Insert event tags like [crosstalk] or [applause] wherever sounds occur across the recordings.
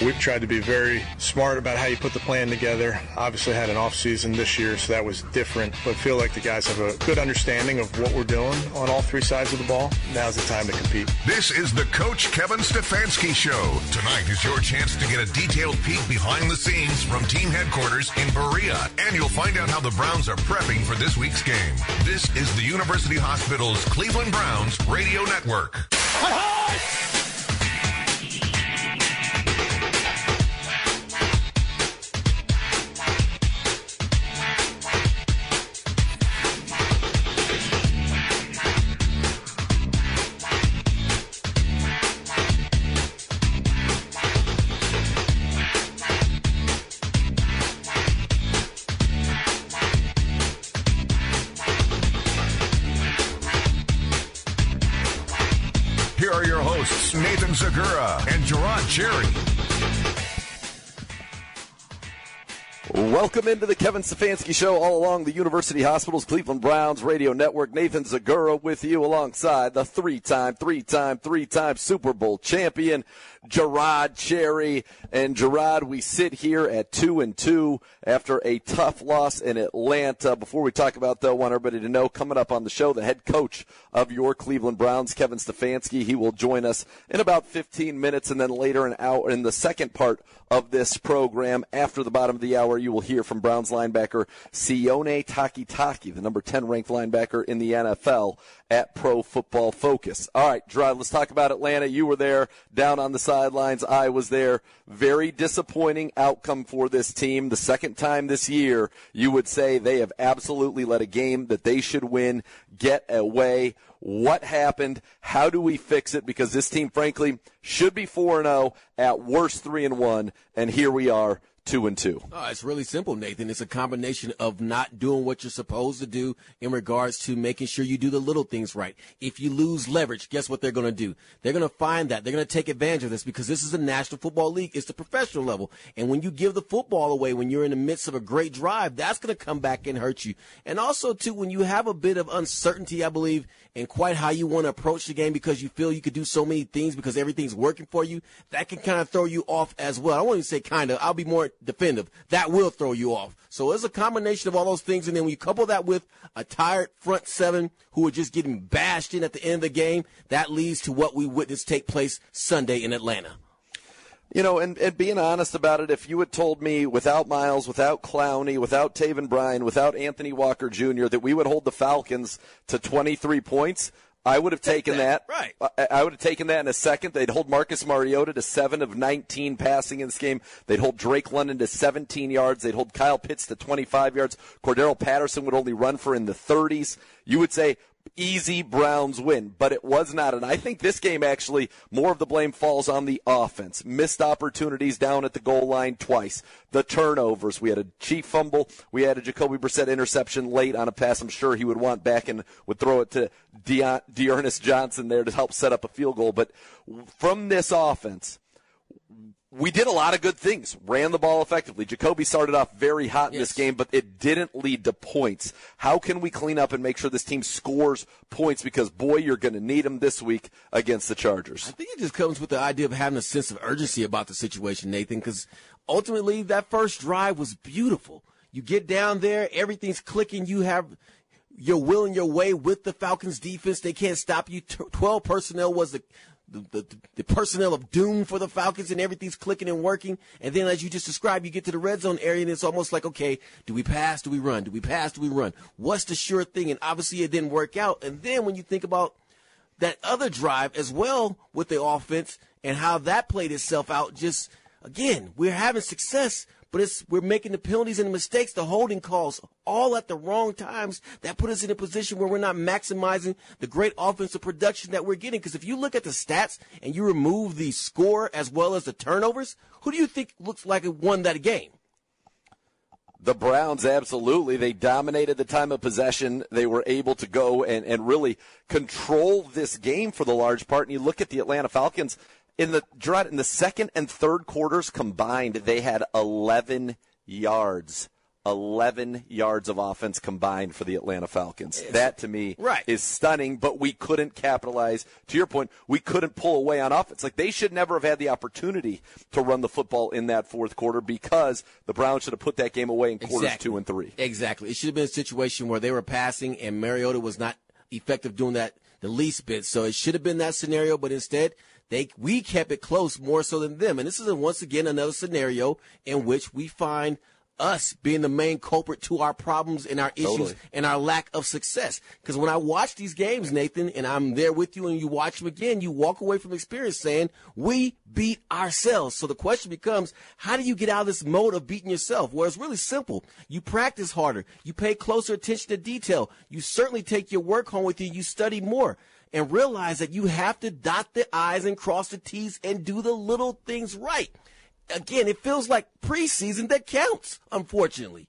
We've tried to be very smart about how you put the plan together. Obviously had an off season this year, so that was different, but feel like the guys have a good understanding of what we're doing on all three sides of the ball. Now's the time to compete. This is the Coach Kevin Stefanski Show. Tonight is your chance to get a detailed peek behind the scenes from team headquarters in Berea, and you'll find out how the Browns are prepping for this week's game. This is the University Hospital's Cleveland Browns Radio Network. Cherry. Welcome into the Kevin Stefanski Show all along the University Hospitals Cleveland Browns Radio Network. Nathan Zegura with you alongside the three-time, three-time, three-time Super Bowl champion Jerod Cherry. And Jerod, we sit here at two and two after a tough loss in Atlanta. Before we talk about though, I want everybody to know coming up on the show, the head coach of your Cleveland Browns, Kevin Stefanski. He will join us in about 15 minutes, and then later an hour in the second part of this program after the bottom of the hour, you will hear from Browns linebacker Sione Takitaki, the number 10 ranked linebacker in the NFL at Pro Football Focus. All right, Jerod, let's talk about Atlanta. You were there down on the sidelines. I was there. Very disappointing outcome for this team. The second time this year, you would say they have absolutely let a game that they should win get away. What happened? How do we fix it? Because this team, frankly, should be 4 0, at worst 3 and 1, and here we are two and two. Oh, it's really simple, Nathan. It's a combination of not doing what you're supposed to do in regards to making sure you do the little things right. If you lose leverage, guess what they're going to do? They're going to find that. They're going to take advantage of this because this is the National Football League. It's the professional level. And when you give the football away when you're in the midst of a great drive, that's going to come back and hurt you. And also, too, when you have a bit of uncertainty, I believe, in quite how you want to approach the game because you feel you could do so many things because everything's working for you, that can kind of throw you off as well. I won't even say kind of. I'll be more definitive. That will throw you off. So it's a combination of all those things. And then when you couple that with a tired front seven who are just getting bashed in at the end of the game, that leads to what we witnessed take place Sunday in Atlanta. You know, and, and being honest about it, if you had told me without Myles, without Clowney, without Taven Bryan, without Anthony Walker Jr., that we would hold the Falcons to 23 points, I would have taken that. Right. I, I would have taken that in a second. They'd hold Marcus Mariota to 7 of 19 passing in this game. They'd hold Drake London to 17 yards. They'd hold Kyle Pitts to 25 yards. Cordarrelle Patterson would only run for in the 30s. You would say, easy Browns win, but it was not. And I think this game actually more of the blame falls on the offense. Missed opportunities down at the goal line twice. The turnovers. We had a chief fumble. We had a Jacoby Brissett interception late on a pass. I'm sure he would want back and would throw it to Deon- Dearness Johnson there to help set up a field goal. But from this offense, we did a lot of good things. Ran the ball effectively. Jacoby started off very hot in Yes. this game, but it didn't lead to points. How can we clean up and make sure this team scores points? Because boy, you're going to need them this week against the Chargers. I think it just comes with the idea of having a sense of urgency about the situation, Nathan, because ultimately that first drive was beautiful. You get down there, everything's clicking. You have you're willing your way with the Falcons defense. They can't stop you. T- Twelve personnel was the the, the the personnel of doom for the Falcons, and everything's clicking and working. And then, as you just described, you get to the red zone area, and it's almost like, okay, do we pass? Do we run? Do we pass? Do we run? What's the sure thing? And obviously, it didn't work out. And then when you think about that other drive as well with the offense and how that played itself out. Just again, we're having success, but it's we're making the penalties and the mistakes, the holding calls, all at the wrong times. That put us in a position where we're not maximizing the great offensive production that we're getting. Because if you look at the stats and you remove the score as well as the turnovers, who do you think looks like it won that game? The Browns, absolutely. They dominated the time of possession. They were able to go and, and really control this game for the large part. And you look at the Atlanta Falcons in the in the second and third quarters combined, they had 11 yards 11 yards of offense combined for the Atlanta Falcons. That to me Right. is stunning, but we couldn't capitalize. To your point, we couldn't pull away on offense. Like they should never have had the opportunity to run the football in that fourth quarter because the Browns should have put that game away in quarters Exactly. two and three. Exactly. It should have been a situation where they were passing and Mariota was not effective doing that the least bit. So it should have been that scenario, but instead they we kept it close more so than them. And this is once again another scenario in which we find us being the main culprit to our problems and our issues Totally. and our lack of success. Because when I watch these games, Nathan, and I'm there with you and you watch them again, you walk away from experience saying, we beat ourselves. So the question becomes, how do you get out of this mode of beating yourself? Well, it's really simple. You practice harder. You pay closer attention to detail. You certainly take your work home with you. You study more. And realize that you have to dot the I's and cross the T's and do the little things right. Again, it feels like preseason that counts, unfortunately.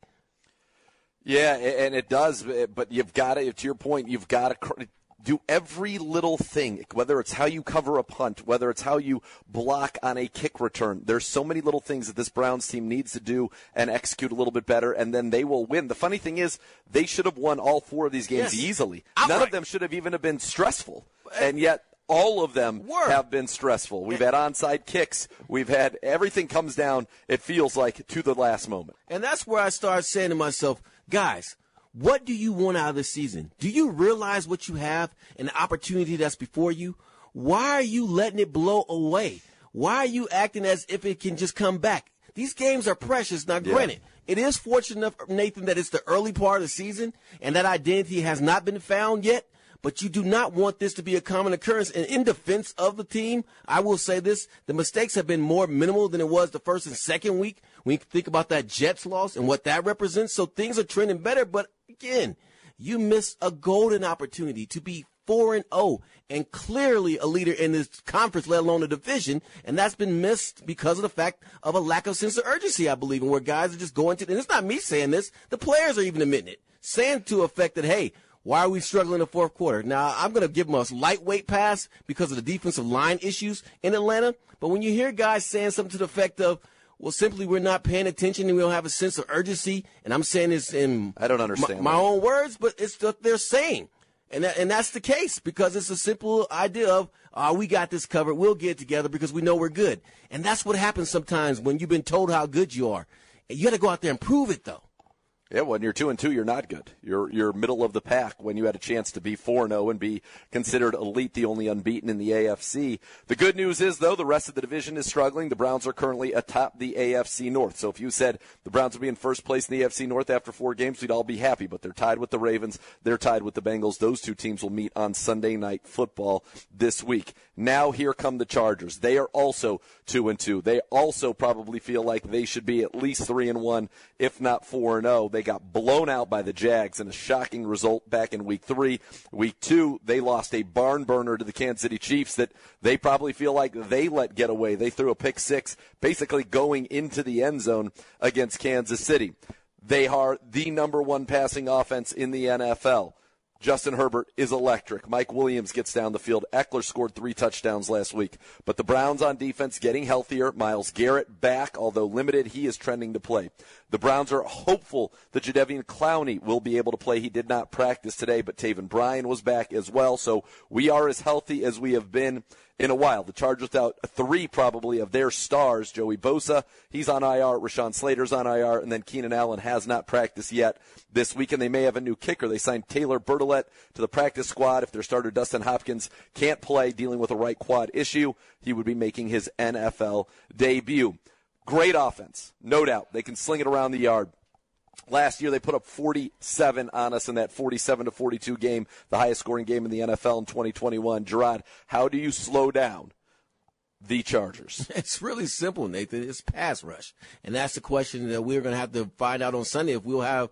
Yeah, and it does, but you've got to, to your point, you've got to do every little thing, whether it's how you cover a punt, whether it's how you block on a kick return. There's so many little things that this Browns team needs to do and execute a little bit better, and then they will win. The funny thing is, they should have won all four of these games Yes. easily. None of them should have even have been stressful, uh, and yet all of them have been stressful. We've had onside kicks. We've had everything comes down. It feels like to the last moment. And that's where I started saying to myself, guys, what do you want out of this season? Do you realize what you have and the opportunity that's before you? Why are you letting it blow away? Why are you acting as if it can just come back? These games are precious. Now, granted, it is fortunate enough, Nathan, that it's the early part of the season and that identity has not been found yet. But you do not want this to be a common occurrence. And in defense of the team, I will say this: the mistakes have been more minimal than it was the first and second week. When you think about that Jets loss and what that represents, so things are trending better. But again, you miss a golden opportunity to be four and zero and clearly a leader in this conference, let alone a division. And that's been missed because of the fact of a lack of sense of urgency, I believe, and where guys are just going to. And it's not me saying this; the players are even admitting it, saying to effect that, hey. Why are we struggling in the fourth quarter? Now, I'm going to give them a lightweight pass because of the defensive line issues in Atlanta. But when you hear guys saying something to the effect of, well, simply we're not paying attention and we don't have a sense of urgency, and I'm saying this in I don't understand my, my own words, but it's what they're saying. And, that, and that's the case because it's a simple idea of, uh, we got this covered. We'll get it together because we know we're good. And that's what happens sometimes when you've been told how good you are. And you got to go out there and prove it, though. Yeah, when you're two and two, you're not good. You're you're middle of the pack. When you had a chance to be four and zero and be considered elite, the only unbeaten in the AFC. The good news is though, the rest of the division is struggling. The Browns are currently atop the AFC North. So if you said the Browns would be in first place in the AFC North after four games, we'd all be happy. But they're tied with the Ravens. They're tied with the Bengals. Those two teams will meet on Sunday Night Football this week. Now here come the Chargers. They are also two and two. They also probably feel like they should be at least three and one, if not four and oh. zero. They got blown out by the Jags in a shocking result back in week three. Week two, they lost a barn burner to the Kansas City Chiefs that they probably feel like they let get away. They threw a pick six, basically going into the end zone against Kansas City. They are the number one passing offense in the NFL. Justin Herbert is electric. Mike Williams gets down the field. Ekeler scored three touchdowns last week. But the Browns on defense getting healthier. Myles Garrett back, although limited, he is trending to play. The Browns are hopeful that Jadeveon Clowney will be able to play. He did not practice today, but Taven Bryan was back as well. So we are as healthy as we have been in a while. The Chargers without three probably of their stars. Joey Bosa, he's on IR. Rashawn Slater's on IR, and then Keenan Allen has not practiced yet this week, and they may have a new kicker. They signed Taylor Bertolet to the practice squad. If their starter Dustin Hopkins can't play, dealing with a right quad issue, he would be making his NFL debut. Great offense, no doubt. They can sling it around the yard. Last year they put up 47 on us in that 47 to 42 game, the highest scoring game in the NFL in 2021. Jerod, how do you slow down the Chargers? [laughs] It's really simple, Nathan. It's pass rush. And that's the question that we're going to have to find out on Sunday if we'll have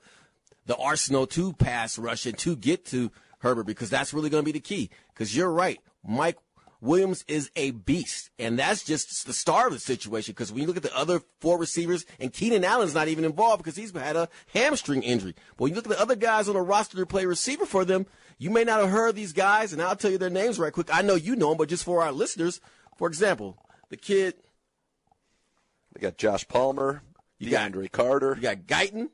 the arsenal to pass rush and to get to Herbert because that's really going to be the key. Because you're right. Mike Williams is a beast. And that's just the star of the situation because when you look at the other four receivers, and Keenan Allen's not even involved because he's had a hamstring injury. But when you look at the other guys on the roster to play receiver for them, you may not have heard these guys, and I'll tell you their names right quick. I know you know them, but just for our listeners, for example, the kid They got Josh Palmer, You got- DeAndre Carter. You got Guyton.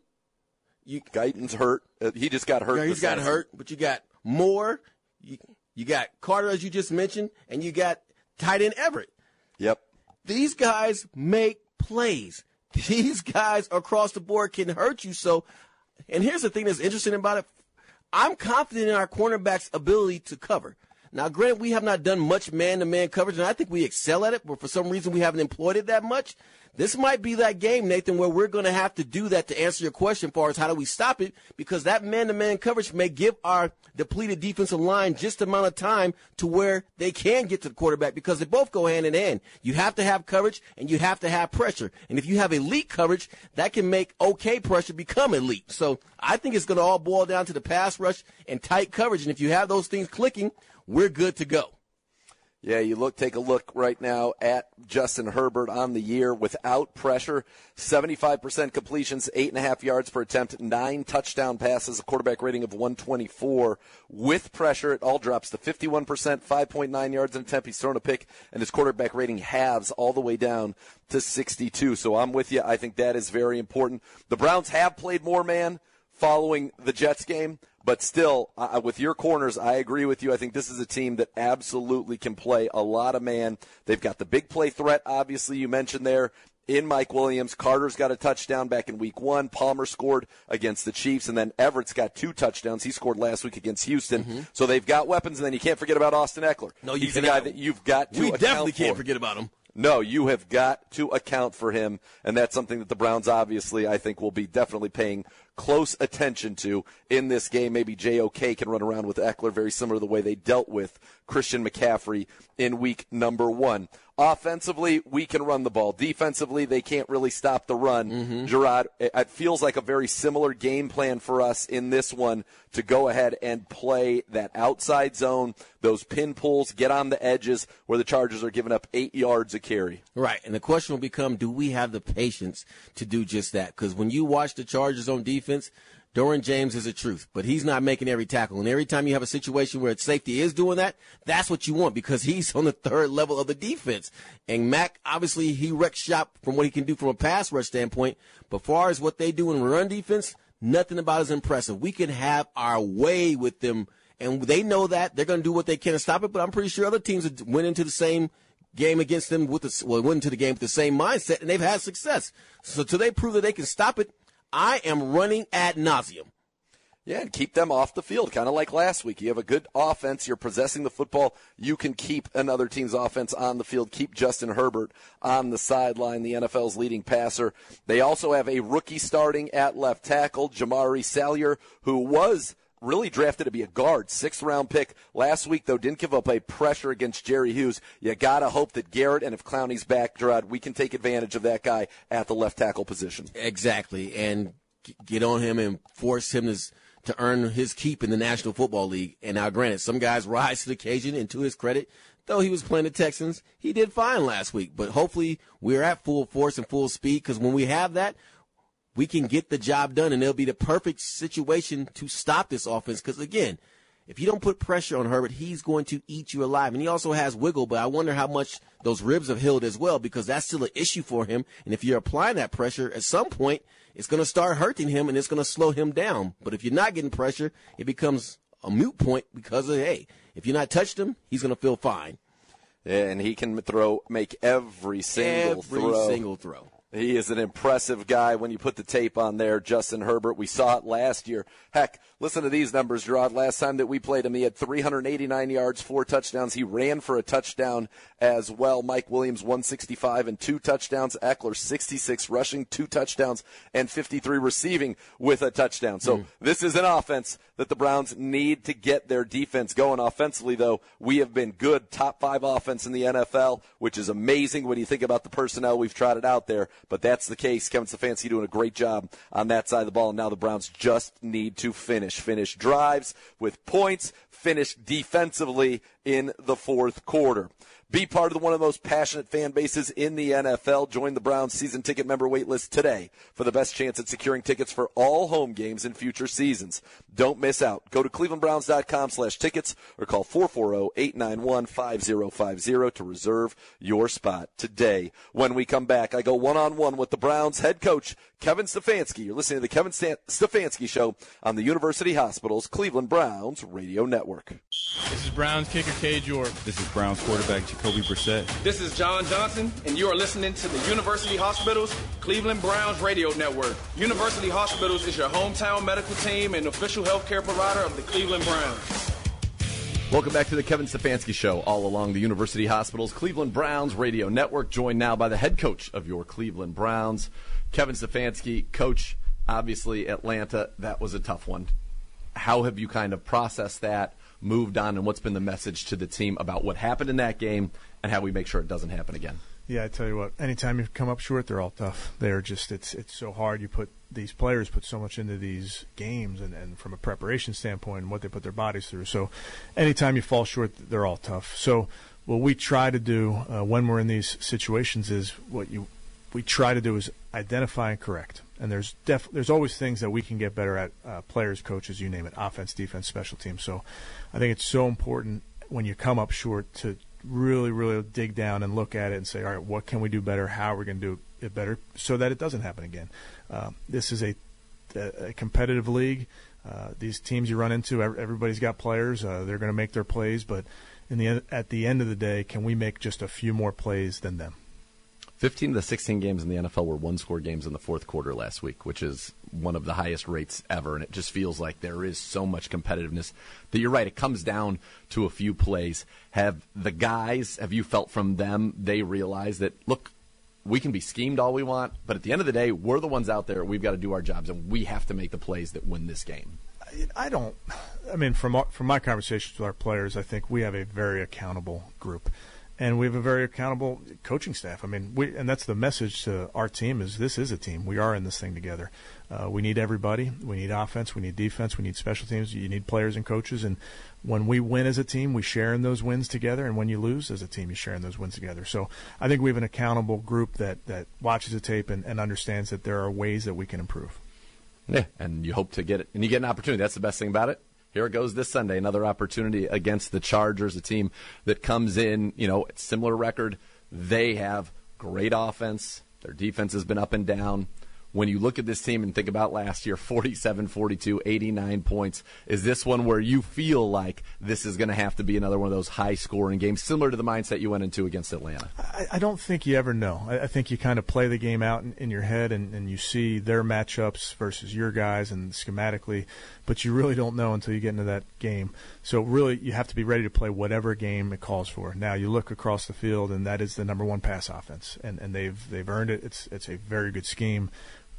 You, Guyton's hurt. Uh, he just got hurt. He's got hurt, but you got Moore. You, you got Carter, as you just mentioned, and you got tight end Everett. Yep. These guys make plays. [laughs] These guys across the board can hurt you. So, and here's the thing that's interesting about it. I'm confident in our cornerbacks' ability to cover. Now, granted, we have not done much man-to-man coverage, and I think we excel at it, but for some reason we haven't employed it that much. This might be that game, Nathan, where we're going to have to do that to answer your question as far as how do we stop it, because that man-to-man coverage may give our depleted defensive line just the amount of time to where they can get to the quarterback, because they both go hand in hand. You have to have coverage, and you have to have pressure. And if you have elite coverage, that can make okay pressure become elite. So I think it's going to all boil down to the pass rush and tight coverage. And if you have those things clicking, we're good to go. Yeah, you look, take a look right now at Justin Herbert on the year without pressure. 75% completions, eight and a half yards per attempt, nine touchdown passes, a quarterback rating of 124. With pressure, it all drops to 51%, 5.9 yards an attempt. He's thrown a pick, and his quarterback rating halves all the way down to 62. So I'm with you. I think that is very important. The Browns have played more man following the Jets game. But still, uh, with your corners, I agree with you. I think this is a team that absolutely can play a lot of man. They've got the big play threat, obviously, you mentioned there in Mike Williams. Carter's got a touchdown back in week one. Palmer scored against the Chiefs, and then Everett's got two touchdowns. He scored last week against Houston. Mm-hmm. So they've got weapons, and then you can't forget about Austin Ekeler. No, you He's a guy that you've got to We definitely can't forget about him. No, you have got to account for him, and that's something that the Browns obviously, I think, will be definitely paying close attention to in this game. Maybe JOK can run around with Ekeler, very similar to the way they dealt with Christian McCaffrey in week number one. Offensively, we can run the ball. Defensively, they can't really stop the run. Mm-hmm. Jerod, it feels like a very similar game plan for us in this one to go ahead and play that outside zone, those pin pulls, get on the edges where the Chargers are giving up eight yards a carry. Right. And the question will become do we have the patience to do just that? Because when you watch the Chargers on defense, Derwin James is a truth, but he's not making every tackle. And every time you have a situation where safety is doing that, that's what you want because [laughs] he's on the third level of the defense. And Mack, obviously, he wrecks shop from what he can do from a pass rush standpoint. But far as what they do in run defense, nothing about is impressive. We can have our way with them, and they know that. They're going to do what they can to stop it, but I'm pretty sure other teams went into the same game against them with the, well, went into the game with the same mindset, and they've had success. So until they prove that they can stop it, I am running ad nauseum. Yeah, and keep them off the field, kind of like last week. You have a good offense. You're possessing the football. You can keep another team's offense on the field. Keep Justin Herbert on the sideline, the NFL's leading passer. They also have a rookie starting at left tackle, Jamaree Salyer, who was really drafted to be a guard, sixth round pick last week, though didn't give up a pressure against Jerry Hughes. You gotta hope that Garrett and if Clowney's back, Jerod, we can take advantage of that guy at the left tackle position. Exactly, and get on him and force him to to earn his keep in the National Football League. And now, granted, some guys [laughs] rise to the occasion, and to his credit, though he was playing the Texans, he did fine last week. But hopefully, we're at full force and full speed because when we have that, we can get the job done, and it'll be the perfect situation to stop this offense. Because again, if you don't put pressure on Herbert, he's going to eat you alive. And he also has wiggle, but I wonder how much those ribs have healed as well, because that's still an issue for him. And if you're applying that pressure, at some point, it's going to start hurting him and it's going to slow him down. But if you're not getting pressure, it becomes a moot point because of, hey, if you're not touched him, he's going to feel fine. And he can throw, make every single every throw. single throw. He is an impressive guy when you put the tape on there, Justin Herbert. We saw it last year. Heck, listen to these numbers, Jerod. Last time that we played him, he had 389 yards, four touchdowns. He ran for a touchdown as well. Mike Williams, 165 and two touchdowns. Ekeler, 66 rushing, two touchdowns, and 53 receiving with a touchdown. So mm. this is an offense that the Browns need to get their defense going. Offensively, though, we have been good. Top five offense in the NFL, which is amazing when you think about the personnel we've trotted out there. But that's the case. Kevin Stefanski doing a great job on that side of the ball. And now the Browns just need to finish. Finish drives with points, finish defensively in the fourth quarter. Be part of the, one of the most passionate fan bases in the NFL. Join the Browns season ticket member waitlist today for the best chance at securing tickets for all home games in future seasons. Don't miss out. Go to clevelandbrowns.com slash tickets or call 440-891-5050 to reserve your spot today. When we come back, I go one-on-one with the Browns head coach, Kevin Stefanski. You're listening to the Kevin Stefanski Show on the University Hospitals Cleveland Browns radio network. This is Browns kicker Cade York. This is Browns quarterback Jacoby Brissett. This is John Johnson, and you are listening to the University Hospitals Cleveland Browns Radio Network. University Hospitals is your hometown medical team and official healthcare provider of the Cleveland Browns. Welcome back to the Kevin Stefanski Show, all along the University Hospitals Cleveland Browns Radio Network. Joined now by the head coach of your Cleveland Browns, Kevin Stefanski. Coach, obviously Atlanta, that was a tough one. How have you kind of processed that? Moved on, and what's been the message to the team about what happened in that game and how we make sure it doesn't happen again? Yeah, I tell you what. Anytime you come up short, they're all tough. They're just it's it's so hard. You put these players put so much into these games, and, and from a preparation standpoint, and what they put their bodies through. So, anytime you fall short, they're all tough. So, what we try to do uh, when we're in these situations is what you we try to do is identify and correct. And there's def- there's always things that we can get better at, uh, players, coaches, you name it, offense, defense, special teams. So I think it's so important when you come up short to really, really dig down and look at it and say, all right, what can we do better? How are we going to do it better so that it doesn't happen again? Uh, this is a, a competitive league. Uh, these teams you run into, everybody's got players. Uh, they're going to make their plays, but in the at the end of the day, can we make just a few more plays than them? 15 of the 16 games in the NFL were one score games in the fourth quarter last week, which is one of the highest rates ever. And it just feels like there is so much competitiveness that you're right. It comes down to a few plays. Have the guys, have you felt from them, they realize that, look, we can be schemed all we want, but at the end of the day, we're the ones out there. We've got to do our jobs, and we have to make the plays that win this game. I don't. I mean, from from my conversations with our players, I think we have a very accountable group and we have a very accountable coaching staff. I mean, we and that's the message to our team is this is a team. We are in this thing together. Uh, we need everybody. We need offense. We need defense. We need special teams. You need players and coaches. And when we win as a team, we share in those wins together. And when you lose as a team, you share in those wins together. So I think we have an accountable group that that watches the tape and, and understands that there are ways that we can improve. Yeah, and you hope to get it, and you get an opportunity. That's the best thing about it here it goes this Sunday. Another opportunity against the Chargers, a team that comes in, you know, similar record. They have great offense. Their defense has been up and down when you look at this team and think about last year 47 42 89 points. Is this one where you feel like this is going to have to be another one of those high scoring games similar to the mindset you went into against atlanta? I, I don't think you ever know. I, I think you kind of play the game out in, in your head and, and, you see their matchups versus your guys and schematically but you really don't know until you get into that game. So really you have to be ready to play whatever game it calls for. Now you look across the field and that is the number one pass offense and, and they've they've earned it. It's it's a very good scheme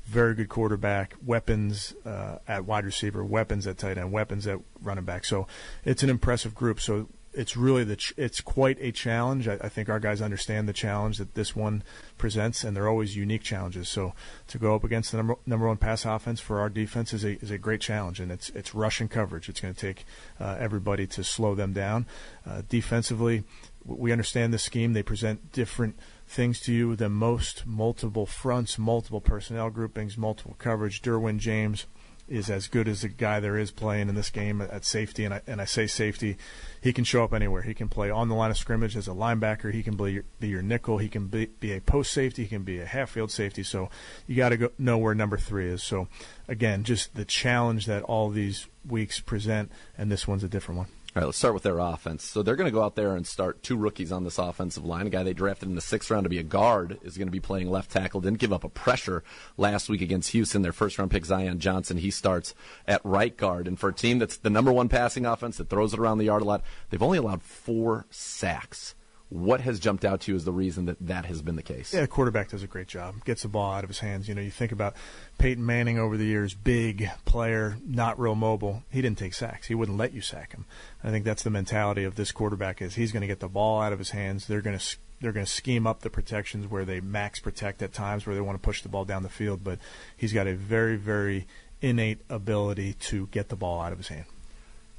very good quarterback, weapons uh, at wide receiver, weapons at tight end, weapons at running back. So it's an impressive group. So it's really the ch- it's quite a challenge. I, I, think our guys understand the challenge that this one presents, and they're always unique challenges. So to go up against the number number one pass offense for our defense is a is a great challenge, and it's it's rushing coverage. It's going to take uh, everybody to slow them down. Uh, defensively, we understand the scheme. They present different things to you than most multiple fronts, multiple personnel groupings, multiple coverage. Derwin James is as good as the guy there is playing in this game at safety, and I, and I say safety, he can show up anywhere. He can play on the line of scrimmage as a linebacker. He can be your, be your nickel. He can be, be a post safety. He can be a half field safety. So you got to know where number three is. So again, just the challenge that all these weeks present, and this one's a different one. All right, let's start with their offense. So they're going to go out there and start two rookies on this offensive line. A guy they drafted in the sixth round to be a guard is going to be playing left tackle. Didn't give up a pressure last week against Houston. Their first round pick, Zion Johnson, he starts at right guard. And for a team that's the number one passing offense that throws it around the yard a lot, they've only allowed four sacks. What has jumped out to you as the reason that that has been the case? Yeah, quarterback does a great job. Gets the ball out of his hands. You know, you think about Peyton Manning over the years, big player, not real mobile. He didn't take sacks. He wouldn't let you sack him. I think that's the mentality of this quarterback is he's going to get the ball out of his hands. They're going to they're going to scheme up the protections where they max protect at times where they want to push the ball down the field, but he's got a very very innate ability to get the ball out of his hand.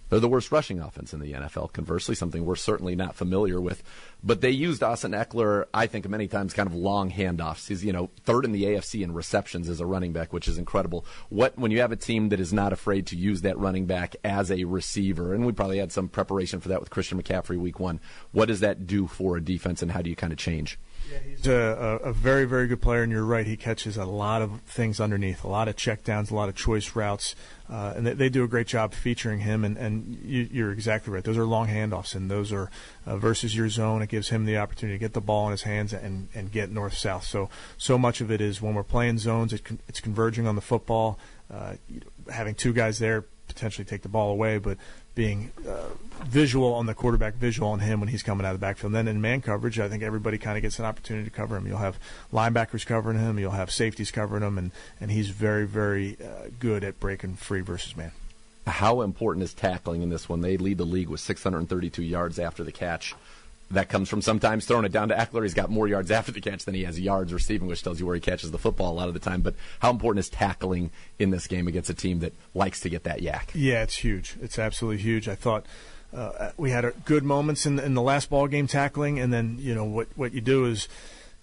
They're the worst rushing offense in the NFL, conversely, something we're certainly not familiar with. But they used Austin Ekeler, I think, many times kind of long handoffs. He's, you know, third in the AFC in receptions as a running back, which is incredible. What when you have a team that is not afraid to use that running back as a receiver, and we probably had some preparation for that with Christian McCaffrey week one, what does that do for a defense and how do you kind of change? Yeah, he's a, a, very, very good player, and you're right. He catches a lot of things underneath, a lot of checkdowns, a lot of choice routes, uh, and they, they, do a great job featuring him. And, and you, are exactly right; those are long handoffs, and those are uh, versus your zone. It gives him the opportunity to get the ball in his hands and, and get north south. So so much of it is when we're playing zones, it con- it's converging on the football. Uh, having two guys there potentially take the ball away, but being uh, visual on the quarterback, visual on him when he's coming out of the backfield. And then in man coverage, I think everybody kind of gets an opportunity to cover him. You'll have linebackers covering him, you'll have safeties covering him, and, and he's very, very uh, good at breaking free versus man. How important is tackling in this one? They lead the league with 632 yards after the catch that comes from sometimes throwing it down to Ekeler. He's got more yards after the catch than he has yards receiving, which tells you where he catches the football a lot of the time. But how important is tackling in this game against a team that likes to get that yak? Yeah, it's huge. It's absolutely huge. I thought uh, we had good moments in, in the last ball game tackling, and then you know what what you do is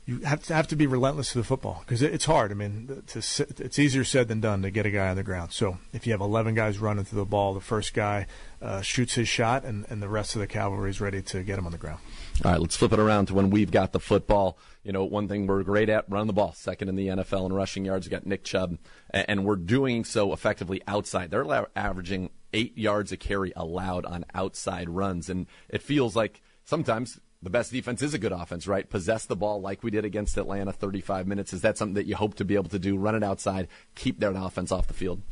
you have to have to be relentless to the football because it's hard. I mean, to, it's easier said than done to get a guy on the ground. So if you have 11 guys running through the ball, the first guy uh, shoots his shot, and, and the rest of the cavalry is ready to get him on the ground. All right, let's flip it around to when we've got the football. You know, one thing we're great at, running the ball. Second in the NFL in rushing yards. We've got Nick Chubb, and we're doing so effectively outside. They're averaging eight yards a carry allowed on outside runs, and it feels like sometimes the best defense is a good offense, right? Possess the ball like we did against Atlanta 35 minutes. Is that something that you hope to be able to do? Run it outside, keep their offense off the field?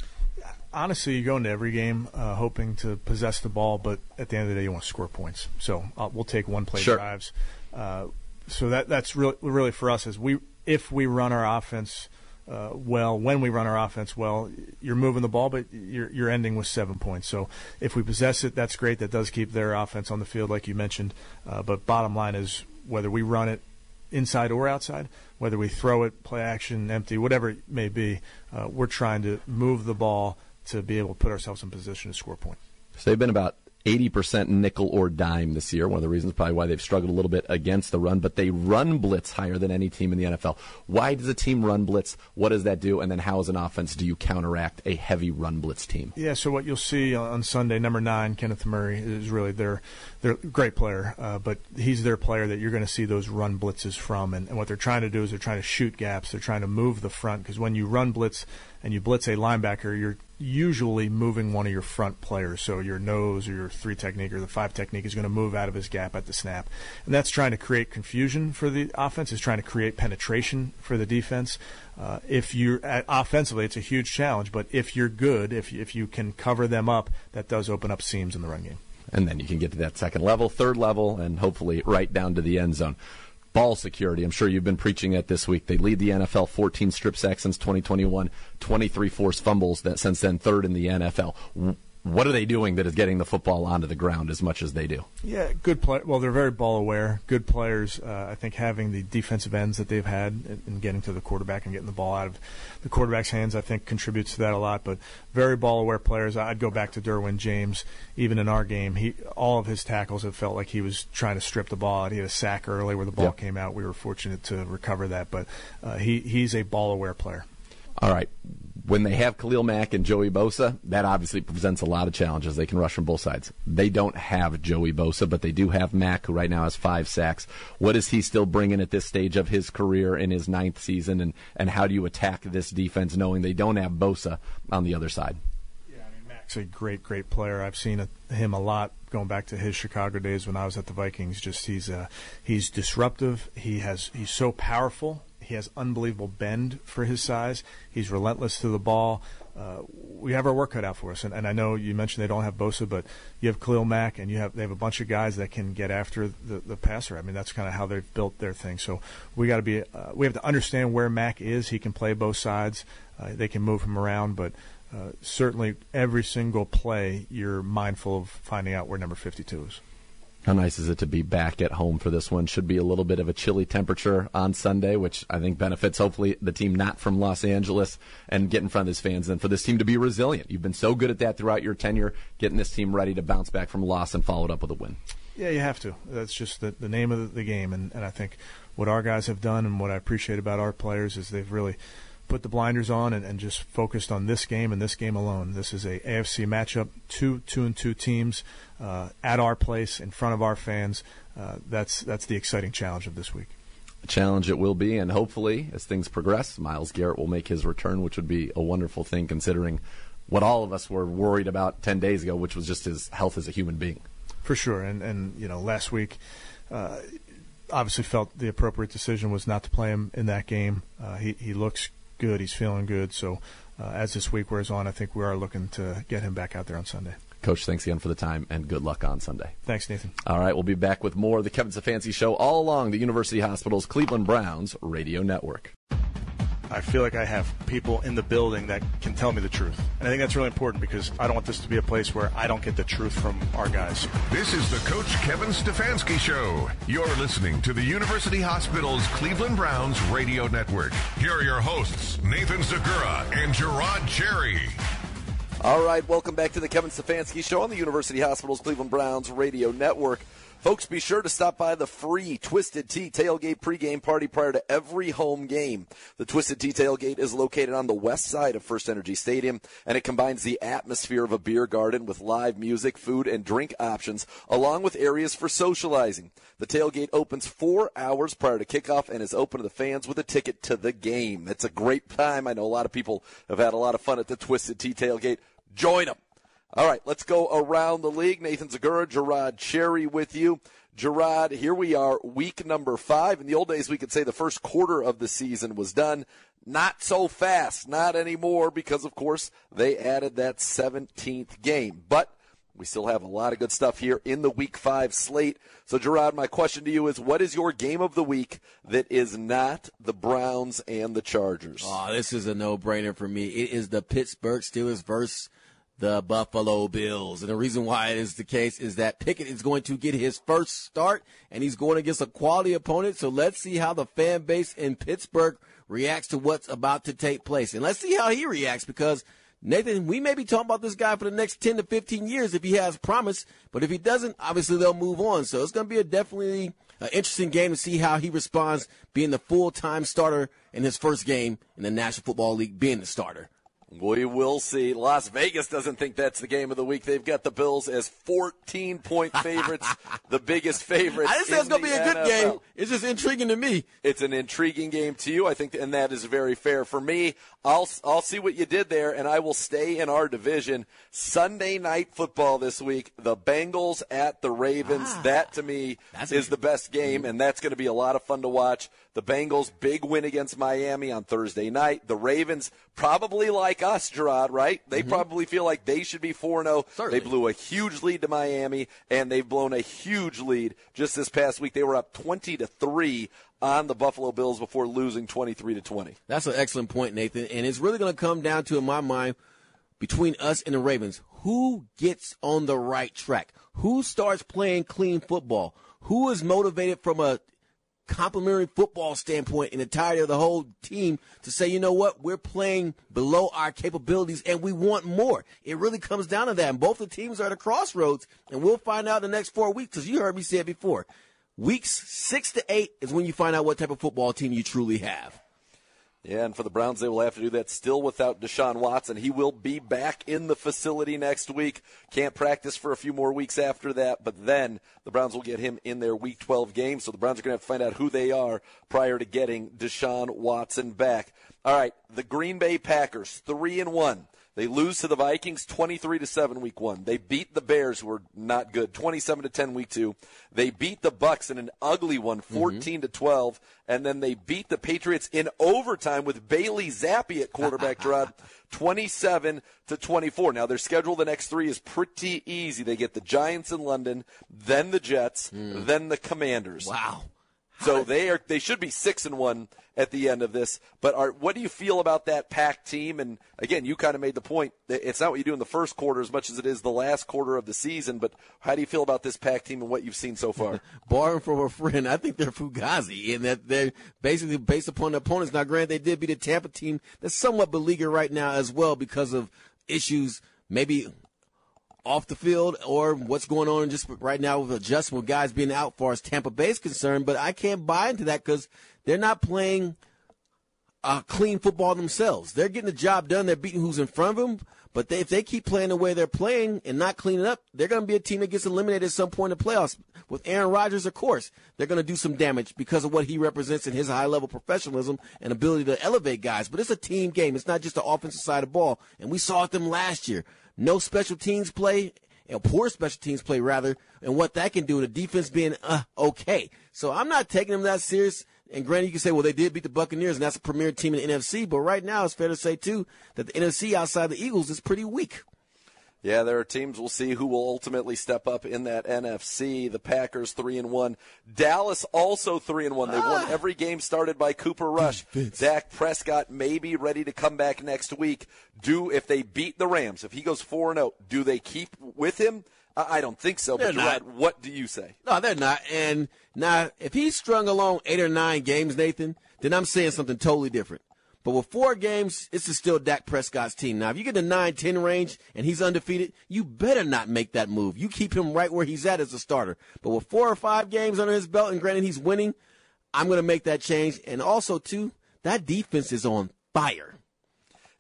Honestly, you go into every game uh, hoping to possess the ball, but at the end of the day, you want to score points. So uh, we'll take one play sure. drives. Uh, so that that's really really for us is we if we run our offense uh, well, when we run our offense well, you're moving the ball, but you're you're ending with seven points. So if we possess it, that's great. That does keep their offense on the field, like you mentioned. Uh, but bottom line is whether we run it inside or outside, whether we throw it, play action, empty, whatever it may be, uh, we're trying to move the ball to be able to put ourselves in position to score points. So they've been about 80% nickel or dime this year. One of the reasons probably why they've struggled a little bit against the run, but they run blitz higher than any team in the NFL. Why does a team run blitz? What does that do? And then how, as an offense, do you counteract a heavy run blitz team? Yeah, so what you'll see on Sunday, number nine, Kenneth Murray, is really their, their great player, uh, but he's their player that you're going to see those run blitzes from. And, and what they're trying to do is they're trying to shoot gaps. They're trying to move the front because when you run blitz and you blitz a linebacker, you're usually moving one of your front players. So your nose or your three technique or the five technique is going to move out of his gap at the snap. And that's trying to create confusion for the offense, is trying to create penetration for the defense. Uh, if you're uh, offensively, it's a huge challenge, but if you're good, if, if you can cover them up, that does open up seams in the run game. And then you can get to that second level, third level, and hopefully right down to the end zone ball security. I'm sure you've been preaching it this week. They lead the NFL 14 strip sacks since 2021, 23 forced fumbles that since then third in the NFL what are they doing that is getting the football onto the ground as much as they do? Yeah, good play. Well, they're very ball aware. Good players. Uh, I think having the defensive ends that they've had and getting to the quarterback and getting the ball out of the quarterback's hands, I think contributes to that a lot. But very ball aware players. I'd go back to Derwin James. Even in our game, he all of his tackles have felt like he was trying to strip the ball. He had a sack early where the ball yep. came out. We were fortunate to recover that, but uh, he he's a ball aware player. All right when they have Khalil Mack and Joey Bosa, that obviously presents a lot of challenges. They can rush from both sides. They don't have Joey Bosa, but they do have Mack, who right now has five sacks. What is he still bringing at this stage of his career in his ninth season, and, and how do you attack this defense knowing they don't have Bosa on the other side? Yeah, I mean, Mack's a great, great player. I've seen him a lot going back to his Chicago days when I was at the Vikings. Just he's uh, he's disruptive. He has he's so powerful he has unbelievable bend for his size. He's relentless to the ball. Uh, we have our work cut out for us, and, and, I know you mentioned they don't have Bosa, but you have Khalil Mack, and you have they have a bunch of guys that can get after the, the passer. I mean, that's kind of how they've built their thing. So we got to be uh, we have to understand where Mack is. He can play both sides. Uh, they can move him around, but uh, certainly every single play, you're mindful of finding out where number 52 is. How nice is it to be back at home for this one? Should be a little bit of a chilly temperature on Sunday, which I think benefits hopefully the team not from Los Angeles and get in front of his fans and for this team to be resilient. You've been so good at that throughout your tenure, getting this team ready to bounce back from loss and follow it up with a win. Yeah, you have to. That's just the, the name of the game. And, and I think what our guys have done and what I appreciate about our players is they've really put the blinders on and, and just focused on this game and this game alone. This is a AFC matchup, two two and two teams uh, at our place in front of our fans. Uh, that's that's the exciting challenge of this week. A challenge it will be, and hopefully, as things progress, Myles Garrett will make his return, which would be a wonderful thing considering what all of us were worried about ten days ago, which was just his health as a human being. For sure, and and you know last week. Uh, obviously, felt the appropriate decision was not to play him in that game. Uh, he he looks good. He's feeling good. So uh, as this week wears on, I think we are looking to get him back out there on Sunday. Coach, thanks again for the time and good luck on Sunday. Thanks, Nathan. All right, we'll be back with more of the Kevin Stefanski Show all along the University Hospital's Cleveland Browns radio network. I feel like I have people in the building that can tell me the truth. And I think that's really important because I don't want this to be a place where I don't get the truth from our guys. This is the Coach Kevin Stefanski Show. You're listening to the University Hospital's Cleveland Browns radio network. Here are your hosts, Nathan Zegura and Jerod Cherry. All right, welcome back to the Kevin Stefanski Show on the University Hospital's Cleveland Browns radio network. Folks, be sure to stop by the free Twisted Tea Tailgate pregame party prior to every home game. The Twisted Tea Tailgate is located on the west side of First Energy Stadium, and it combines the atmosphere of a beer garden with live music, food, and drink options, along with areas for socializing. The tailgate opens four hours prior to kickoff and is open to the fans with a ticket to the game. It's a great time. I know a lot of people have had a lot of fun at the Twisted Tea Tailgate. Join them. All right, let's go around the league. Nathan Zegura, Jerod Cherry with you. Jerod, here we are, week number five. In the old days, we could say the first quarter of the season was done. Not so fast, not anymore, because of course they added that 17th game. But we still have a lot of good stuff here in the week five slate. So, Jerod, my question to you is what is your game of the week that is not the Browns and the Chargers? Oh, this is a no brainer for me. It is the Pittsburgh Steelers versus the Buffalo Bills. And the reason why it is the case is that Pickett is going to get his first start and he's going against a quality opponent. So let's see how the fan base in Pittsburgh reacts to what's about to take place. And let's see how he reacts because Nathan, we may be talking about this guy for the next 10 to 15 years if he has promise, but if he doesn't, obviously they'll move on. So it's going to be a definitely uh, interesting game to see how he responds being the full-time starter in his first game in the National Football League being the starter. We will see. Las Vegas doesn't think that's the game of the week. They've got the Bills as 14 point favorites, the biggest favorites. I didn't say it's going to be a good game. It's just intriguing to me. It's an intriguing game to you, I think, and that is very fair. For me, I'll, I'll see what you did there, and I will stay in our division. Sunday night football this week, the Bengals at the Ravens. Ah, that, to me, is the best game, and that's going to be a lot of fun to watch. The Bengals, big win against Miami on Thursday night. The Ravens, probably like us, Jerod, right? They mm-hmm. probably feel like they should be 4 0. They blew a huge lead to Miami, and they've blown a huge lead just this past week. They were up 20 to 3 on the Buffalo Bills before losing 23 to 20. That's an excellent point, Nathan. And it's really going to come down to, in my mind, between us and the Ravens, who gets on the right track? Who starts playing clean football? Who is motivated from a complementary football standpoint and entirety of the whole team to say, you know what, we're playing below our capabilities and we want more. It really comes down to that. And both the teams are at a crossroads, and we'll find out in the next four weeks, because you heard me say it before. Weeks six to eight is when you find out what type of football team you truly have. Yeah, and for the Browns, they will have to do that still without Deshaun Watson. He will be back in the facility next week. Can't practice for a few more weeks after that, but then the Browns will get him in their Week 12 game. So the Browns are going to have to find out who they are prior to getting Deshaun Watson back. All right, the Green Bay Packers, three and one. They lose to the Vikings 23 to 7 week 1. They beat the Bears who were not good 27 to 10 week 2. They beat the Bucs in an ugly one 14 mm-hmm. to 12 and then they beat the Patriots in overtime with Bailey Zappe at quarterback [laughs] Jerod 27 to 24. Now their schedule the next 3 is pretty easy. They get the Giants in London, then the Jets, mm. then the Commanders. Wow. So they are they should be six and one at the end of this. But are, what do you feel about that pack team? And again, you kind of made the point that it's not what you do in the first quarter as much as it is the last quarter of the season. But how do you feel about this pack team and what you've seen so far? [laughs] Borrowing from a friend, I think they're fugazi in that they're basically based upon the opponents. Now, granted, they did beat a Tampa team that's somewhat beleaguered right now as well because of issues maybe off the field or what's going on just right now with adjustment guys being out far as Tampa Bay is concerned. But I can't buy into that because they're not playing uh, clean football themselves. They're getting the job done. They're beating who's in front of them. But they, if they keep playing the way they're playing and not cleaning up, they're going to be a team that gets eliminated at some point in the playoffs. With Aaron Rodgers, of course, they're going to do some damage because of what he represents in his high level professionalism and ability to elevate guys. But it's a team game. It's not just the offensive side of the ball. And we saw it them last year. No special teams play, or poor special teams play rather, and what that can do. The defense being uh, okay. So I'm not taking them that serious. And granted, you can say, well, they did beat the Buccaneers, and that's a premier team in the NFC. But right now, it's fair to say too that the NFC outside the Eagles is pretty weak. Yeah, there are teams. We'll see who will ultimately step up in that NFC. The Packers three and one. Dallas also three and one. They ah. won every game started by Cooper Rush. Defense. Dak Prescott may be ready to come back next week. Do if they beat the Rams, if he goes four and zero, oh, do they keep with him? I don't think so. They're but not. what do you say? No, they're not. And now, if he's strung along eight or nine games, Nathan, then I'm saying something totally different. But with four games, this is still Dak Prescott's team. Now, if you get the 9 10 range and he's undefeated, you better not make that move. You keep him right where he's at as a starter. But with four or five games under his belt, and granted he's winning, I'm going to make that change. And also, too, that defense is on fire.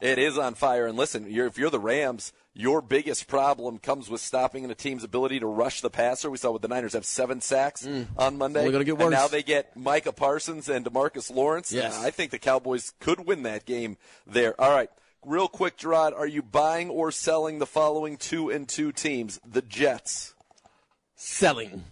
It is on fire. And listen, you're, if you're the Rams, your biggest problem comes with stopping a team's ability to rush the passer. We saw with the Niners have seven sacks mm. on Monday. Only get worse. And now they get Micah Parsons and Demarcus Lawrence. Yes. I think the Cowboys could win that game there. All right. Real quick, Jerod, are you buying or selling the following two and two teams? The Jets. Selling.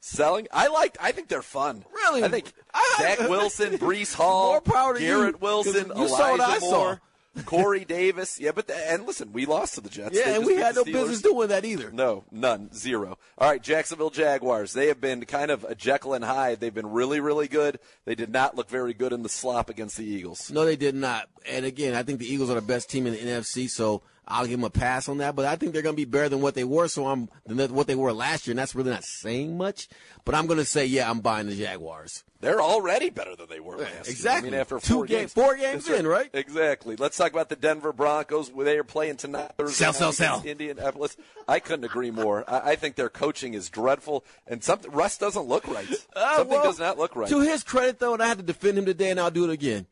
Selling? I like. I think they're fun. Really? I think I, Zach Wilson, [laughs] Breece Hall, More power to Garrett you, Wilson, you Elijah Moore. [laughs] Corey Davis. Yeah, but the, and listen, we lost to the Jets. Yeah, and we had no business doing that either. No, none, zero. All right, Jacksonville Jaguars. They have been kind of a Jekyll and Hyde. They've been really, really good. They did not look very good in the slop against the Eagles. No, they did not. And again, I think the Eagles are the best team in the NFC. So I'll give them a pass on that. But I think they're going to be better than what they were. So I'm than what they were last year, and that's really not saying much. But I'm going to say, yeah, I'm buying the Jaguars. They're already better than they were last exactly. year. I mean, after four Two games, four games in, right. Exactly. Let's talk about the Denver Broncos. They are playing tonight. Thursday sell, sell, sell. Indianapolis. I couldn't agree more. I, I, think their coaching is dreadful, and something Russ doesn't look right. Uh, something well, does not look right. To his credit, though, and I had to defend him today, and I'll do it again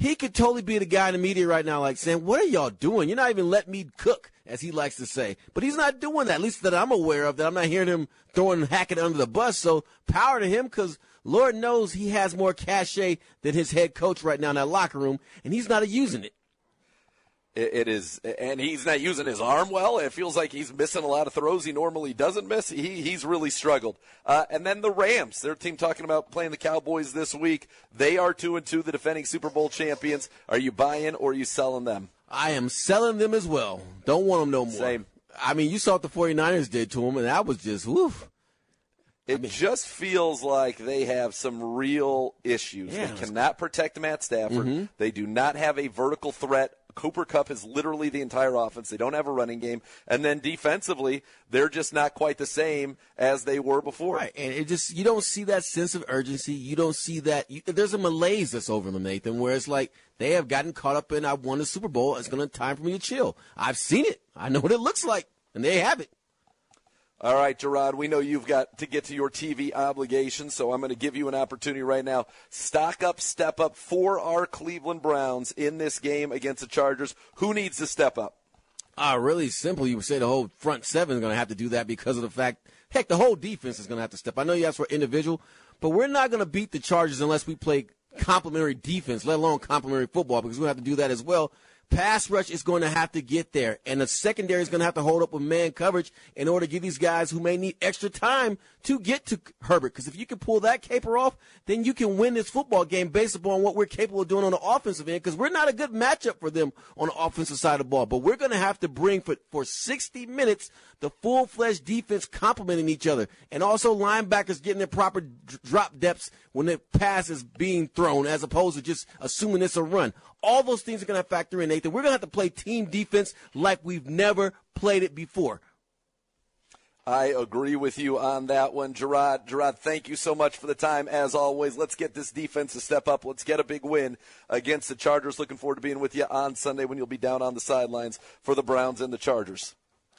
he could totally be the guy in the media right now, like saying, "What are y'all doing? You're not even letting me cook," as he likes to say. But he's not doing that. At least that I'm aware of. That I'm not hearing him throwing Hackett under the bus. So power to him, because Lord knows he has more cachet than his head coach right now in that locker room, and he's not using it it is, and he's not using his arm well. It feels like he's missing a lot of throws he normally doesn't miss. He, he's really struggled. Uh, and then the Rams, their team talking about playing the Cowboys this week. They are two and two, the defending Super Bowl champions. Are you buying or are you selling them? I am selling them as well. Don't want them no more. Same. I mean, you saw what the 49ers did to them, and that was just woof. It I mean, just feels like they have some real issues. Yeah, they cannot protect Matt Stafford. Mm-hmm. They do not have a vertical threat Cooper Kupp is literally the entire offense. They don't have a running game, and then defensively, they're just not quite the same as they were before. Right, and it just you don't see that sense of urgency. You don't see that. You, there's a malaise that's over them, Nathan, where it's like they have gotten caught up in I won the Super Bowl. It's going to time for me to chill. I've seen it. I know what it looks like, and they have it. All right, Jerod, we know you've got to get to your TV obligations, so I'm going to give you an opportunity right now. Stock up, step up for our Cleveland Browns in this game against the Chargers. Who needs to step up? Uh, really simple. You would say the whole front seven is going to have to do that because of the fact, heck, the whole defense is going to have to step. I know you asked for individual, but we're not going to beat the Chargers unless we play complementary defense, let alone complementary football, because we have to do that as well pass rush is going to have to get there, and the secondary is going to have to hold up with man coverage in order to give these guys who may need extra time to get to Herbert. Because if you can pull that caper off, then you can win this football game based upon what we're capable of doing on the offensive end. Because we're not a good matchup for them on the offensive side of the ball, but we're going to have to bring for for 60 minutes the full fledged defense complementing each other, and also linebackers getting their proper d- drop depths when the pass is being thrown, as opposed to just assuming it's a run. All those things are going to factor in, Nathan. We're going to have to play team defense like we've never played it before. I agree with you on that one, Jerod. Jerod, thank you so much for the time as always. Let's get this defense to step up. Let's get a big win against the Chargers. Looking forward to being with you on Sunday when you'll be down on the sidelines for the Browns and the Chargers.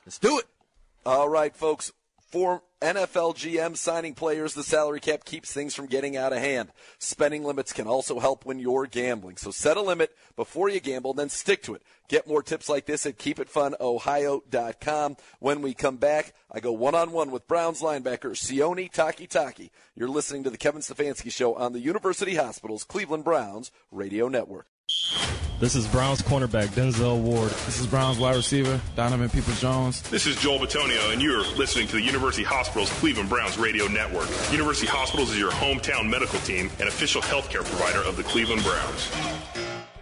Let's do it. All right, folks. For NFL GM signing players, the salary cap keeps things from getting out of hand. Spending limits can also help when you're gambling. So set a limit before you gamble, then stick to it. Get more tips like this at keepitfunohio.com. When we come back, I go one on one with Browns linebacker Sione Takitaki. You're listening to the Kevin Stefanski Show on the University Hospitals Cleveland Browns Radio Network. This is Browns cornerback Denzel Ward. This is Browns wide receiver Donovan Peoples-Jones. This is Joel Bitonio, and you're listening to the University Hospitals Cleveland Browns Radio Network. University Hospitals is your hometown medical team and official healthcare provider of the Cleveland Browns.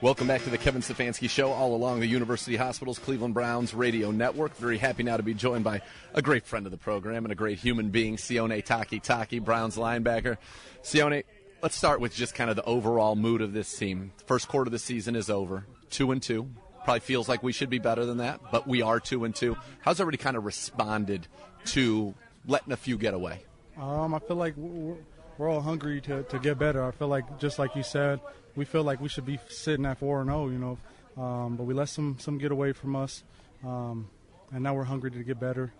Welcome back to the Kevin Stefanski Show, all along the University Hospitals Cleveland Browns Radio Network. Very happy now to be joined by a great friend of the program and a great human being, Sione Takitaki, Browns linebacker. Sione, let's start with just kind of the overall mood of this team. First quarter of the season is over, two and two. Probably feels like we should be better than that, but we are two and two. How's everybody kind of responded to letting a few get away? Um, I feel like we're, we're all hungry to, to get better. I feel like just like you said, we feel like we should be sitting at four and zero, you know, um, but we let some some get away from us, um, and now we're hungry to get better.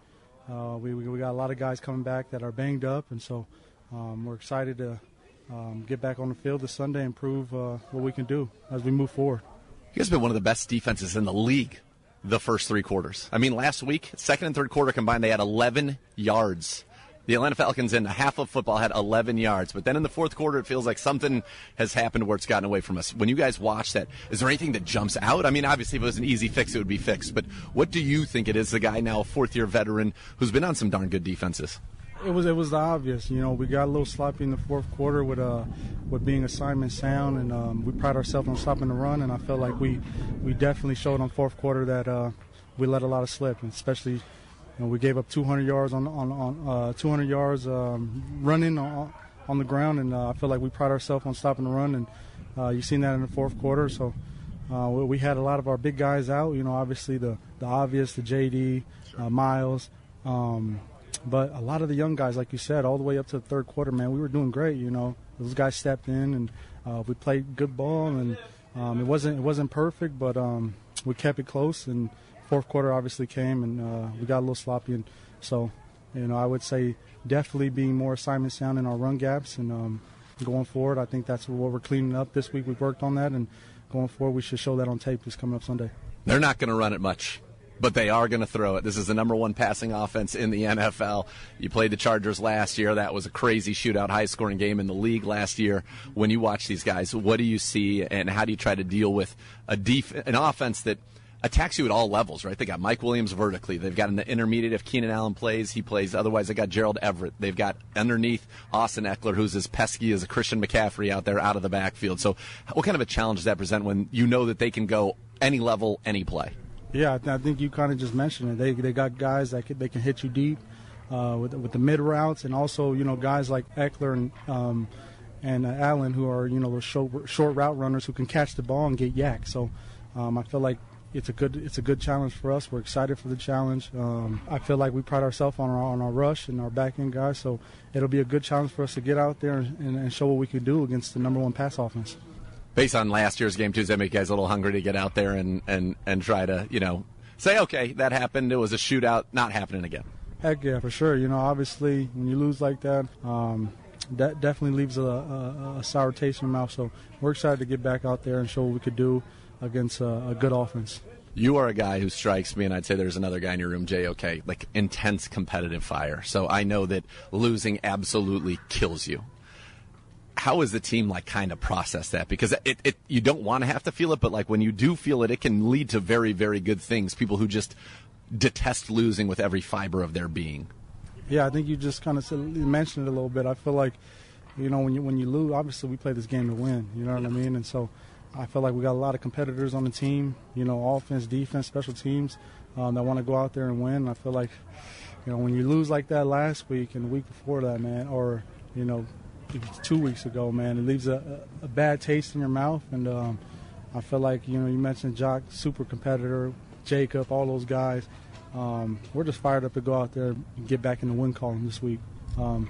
Uh, we, we we got a lot of guys coming back that are banged up, and so um, we're excited to um, get back on the field this Sunday and prove uh, what we can do as we move forward. You guys have been one of the best defenses in the league the first three quarters. I mean, last week, second and third quarter combined, they had 11 yards. The Atlanta Falcons in half of football had 11 yards, but then in the fourth quarter, it feels like something has happened where it's gotten away from us. When you guys watch that, is there anything that jumps out? I mean, obviously, if it was an easy fix, it would be fixed, but what do you think it is, the guy now, a fourth year veteran, who's been on some darn good defenses? It was it was obvious, you know. We got a little sloppy in the fourth quarter with uh with being assignment sound, and um, we pride ourselves on stopping the run. And I felt like we we definitely showed on fourth quarter that uh, we let a lot of slip, and especially you know, we gave up 200 yards on on, on uh, 200 yards um, running on, on the ground, and uh, I feel like we pride ourselves on stopping the run, and uh, you've seen that in the fourth quarter. So uh, we, had a lot of our big guys out. You know, obviously the the obvious, the JD, uh, Myles. Um, but a lot of the young guys, like you said, all the way up to the third quarter, man, we were doing great. You know, those guys stepped in and uh, we played good ball, and um, it wasn't it wasn't perfect, but um, we kept it close. And fourth quarter obviously came, and uh, we got a little sloppy. And so, you know, I would say definitely being more assignment sound in our run gaps and um, going forward. I think that's what we're cleaning up this week. We've worked on that, and going forward, we should show that on tape this coming up Sunday. They're not going to run it much but they are going to throw it. This is the number one passing offense in the NFL. You played the Chargers last year. That was a crazy shootout, high scoring game in the league last year. When you watch these guys, what do you see and how do you try to deal with a def- an offense that attacks you at all levels, right? They got Mike Williams vertically. They've got the intermediate if Keenan Allen plays, he plays. Otherwise, they got Gerald Everett. They've got underneath Austin Ekeler, who's as pesky as a Christian McCaffrey out there out of the backfield. So, what kind of a challenge does that present when you know that they can go any level, any play? Yeah, I think you kind of just mentioned it. They they got guys that can, they can hit you deep uh, with with the mid routes, and also you know guys like Ekeler and um, and uh, Allen who are you know those short, short route runners who can catch the ball and get YAC. So um, I feel like it's a good it's a good challenge for us. We're excited for the challenge. Um, I feel like we pride ourselves on our on our rush and our back end guys. So it'll be a good challenge for us to get out there and, and show what we can do against the number one pass offense based on last year's game, that make you guys a little hungry to get out there and, and, and try to, you know, say, okay, that happened. It was a shootout, not happening again? Heck yeah, for sure. You know, obviously, when you lose like that, um, that definitely leaves a, a, a, sour taste in your mouth. So we're excited to get back out there and show what we could do against a, a good offense. You are a guy who strikes me, and I'd say there's another guy in your room, JOK, like intense competitive fire. So I know that losing absolutely kills you how is the team like kind of process that? Because it, it you don't want to have to feel it, but like when you do feel it, it can lead to very very good things. People who just detest losing with every fiber of their being. Yeah, I think you just kind of mentioned it a little bit. I feel like, you know, when you when you lose, obviously we play this game to win. You know what I mean? And so, I feel like we got a lot of competitors on the team. You know, offense, defense, special teams um, that want to go out there and win. I feel like, you know, when you lose like that last week and the week before that, man, or you know, two weeks ago, man, it leaves a, a bad taste in your mouth. And um, I feel like, you know, you mentioned Jock, super competitor, Jacob, all those guys. Um, we're just fired up to go out there and get back in the win column this week. Um,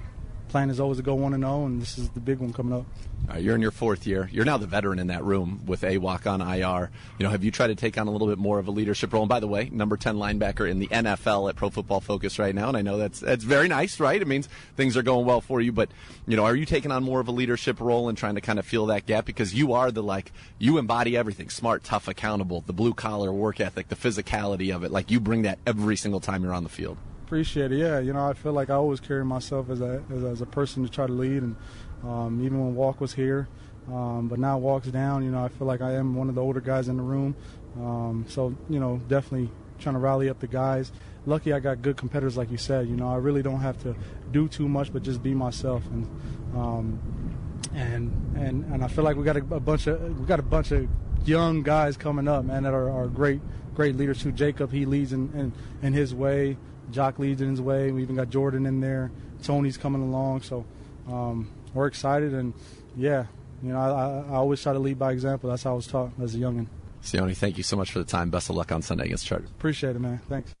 plan is always to go one and zero, oh, and this is the big one coming up. You're in your fourth year. You're now the veteran in that room with a walk on IR. You know, have you tried to take on a little bit more of a leadership role? And by the way, number ten linebacker in the NFL at Pro Football Focus right now, and I know that's that's very nice, right? It means things are going well for you. But you know, are you taking on more of a leadership role and trying to kind of fill that gap because you are the like you embody everything: smart, tough, accountable, the blue collar work ethic, the physicality of it. Like you bring that every single time you're on the field appreciate it. Yeah, you know, I feel like I always carry myself as a as, as a person to try to lead, and um, even when Walk was here, um, but now Walk's down. You know, I feel like I am one of the older guys in the room. Um, so you know, definitely trying to rally up the guys. Lucky I got good competitors, like you said. You know, I really don't have to do too much, but just be myself. And um, and and and I feel like we got a, a, bunch of we got a bunch of young guys coming up, man, that are, are great great leaders too. Jacob, he leads in, in, in his way. Jock leads in his way. We even got Jordan in there. Tony's coming along. So um, we're excited. And yeah, you know, I, I, always try to lead by example. That's how I was taught as a youngin. Sione, thank you so much for the time. Best of luck on Sunday against Chargers. Appreciate it, man. Thanks.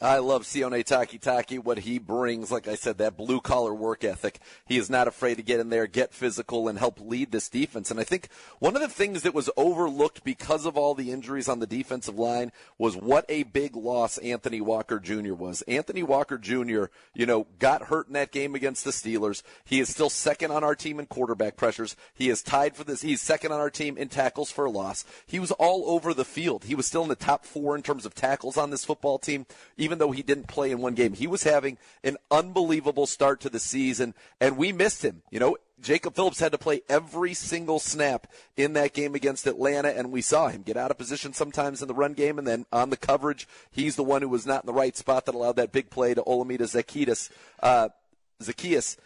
I love Sione Takitaki, what he brings. Like I said, that blue collar work ethic. He is not afraid to get in there, get physical, and help lead this defense. And I think one of the things that was overlooked because of all the injuries on the defensive line was what a big loss Anthony Walker Jr. was. Anthony Walker Jr., you know, got hurt in that game against the Steelers. He is still second on our team in quarterback pressures. He is tied for this. He's second on our team in tackles for loss. He was all over the field. He was still in the top four in terms of tackles on this football team even though he didn't play in one game. He was having an unbelievable start to the season, and we missed him. You know, Jacob Phillips had to play every single snap in that game against Atlanta, and we saw him get out of position sometimes in the run game, and then on the coverage, he's the one who was not in the right spot that allowed that big play to Olamide Zaccheaus. Uh, Zaccheaus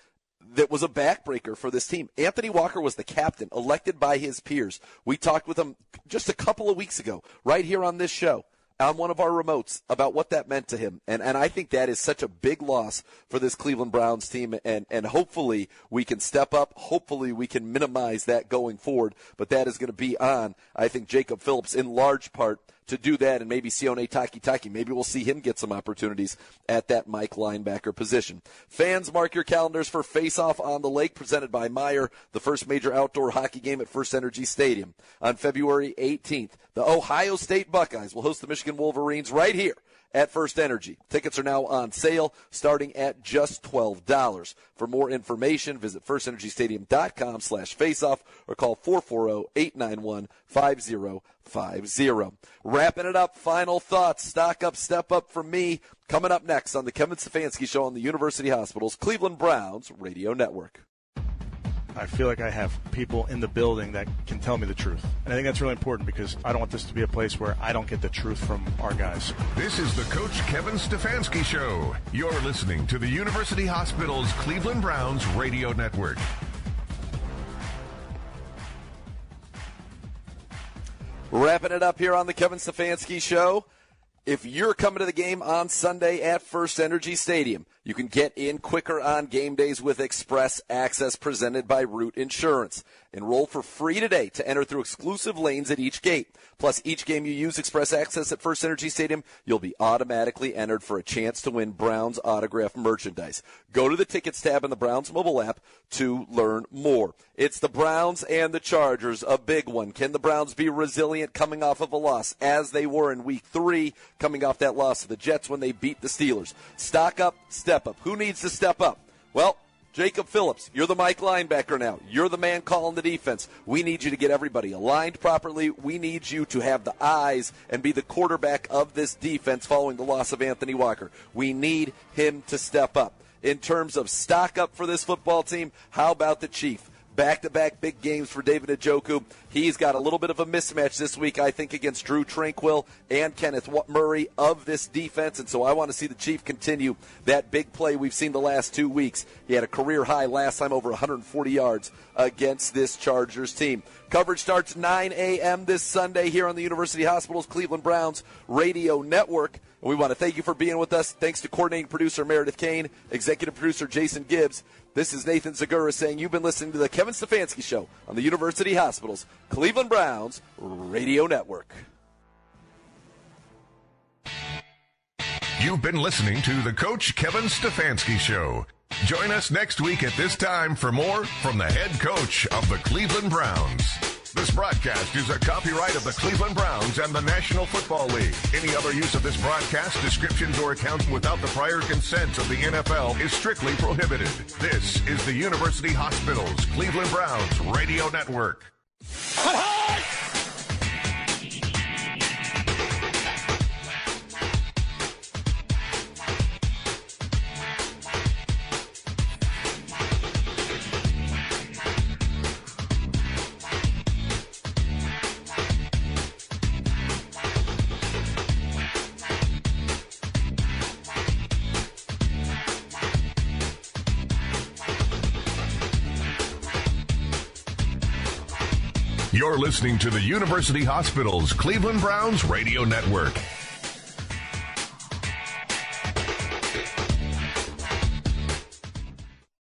that was a backbreaker for this team. Anthony Walker was the captain, elected by his peers. We talked with him just a couple of weeks ago, right here on this show on one of our remotes about what that meant to him. And, and I think that is such a big loss for this Cleveland Browns team. And, and hopefully we can step up. Hopefully we can minimize that going forward. But that is going to be on, I think, Jacob Phillips in large part to do that, and maybe Sione Takitaki. Maybe we'll see him get some opportunities at that Mike linebacker position. Fans, mark your calendars for Face Off on the Lake, presented by Meyer, the first major outdoor hockey game at First Energy Stadium. On February 18th, the Ohio State Buckeyes will host the Michigan Wolverines right here at First Energy. Tickets are now on sale starting at just $12. For more information, visit firstenergystadium.com slash faceoff or call 440-891-5050. Wrapping it up, final thoughts, stock up, step up from me. Coming up next on the Kevin Stefanski Show on the University Hospital's Cleveland Browns Radio Network. I feel like I have people in the building that can tell me the truth. And I think that's really important because I don't want this to be a place where I don't get the truth from our guys. This is the Coach Kevin Stefanski Show. You're listening to the University Hospital's Cleveland Browns Radio Network. Wrapping it up here on the Kevin Stefanski Show. If you're coming to the game on Sunday at First Energy Stadium, you can get in quicker on game days with Express Access presented by Root Insurance. Enroll for free today to enter through exclusive lanes at each gate. Plus, each game you use Express Access at First Energy Stadium, you'll be automatically entered for a chance to win Browns autograph merchandise. Go to the tickets tab in the Browns mobile app to learn more. It's the Browns and the Chargers, a big one. Can the Browns be resilient coming off of a loss as they were in week three, coming off that loss to the Jets when they beat the Steelers? Stock up, step up. Who needs to step up? Well, Jacob Phillips, you're the Mike linebacker now. You're the man calling the defense. We need you to get everybody aligned properly. We need you to have the eyes and be the quarterback of this defense following the loss of Anthony Walker. We need him to step up. In terms of stock up for this football team, how about the Chief? Back to back big games for David Njoku. He's got a little bit of a mismatch this week, I think, against Drue Tranquill and Kenneth Murray of this defense. And so I want to see the Chief continue that big play we've seen the last two weeks. He had a career high last time over 140 yards against this Chargers team. Coverage starts 9 a.m. this Sunday here on the University Hospitals Cleveland Browns radio network. And we want to thank you for being with us. Thanks to coordinating producer Meredith Kane, executive producer Jason Gibbs. This is Nathan Zegura saying you've been listening to the Kevin Stefanski Show on the University Hospitals Cleveland Browns Radio Network. You've been listening to the Coach Kevin Stefanski Show. Join us next week at this time for more from the head coach of the Cleveland Browns. This broadcast is a copyright of the Cleveland Browns and the National Football League. Any other use of this broadcast, descriptions, or accounts without the prior consent of the NFL is strictly prohibited. This is the University Hospitals Cleveland Browns Radio Network. Hot, hot! You're listening to the University Hospitals Cleveland Browns Radio Network.